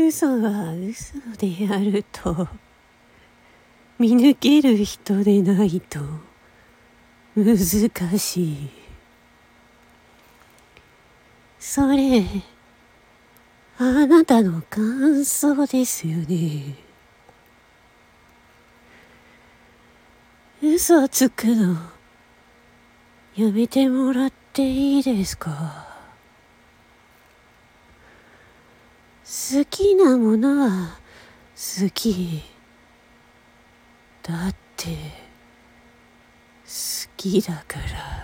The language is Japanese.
嘘は嘘であると見抜ける人でないと難しい。それあなたの感想ですよね。嘘つくのやめてもらっていいですか？好きなものは好き。だって好きだから。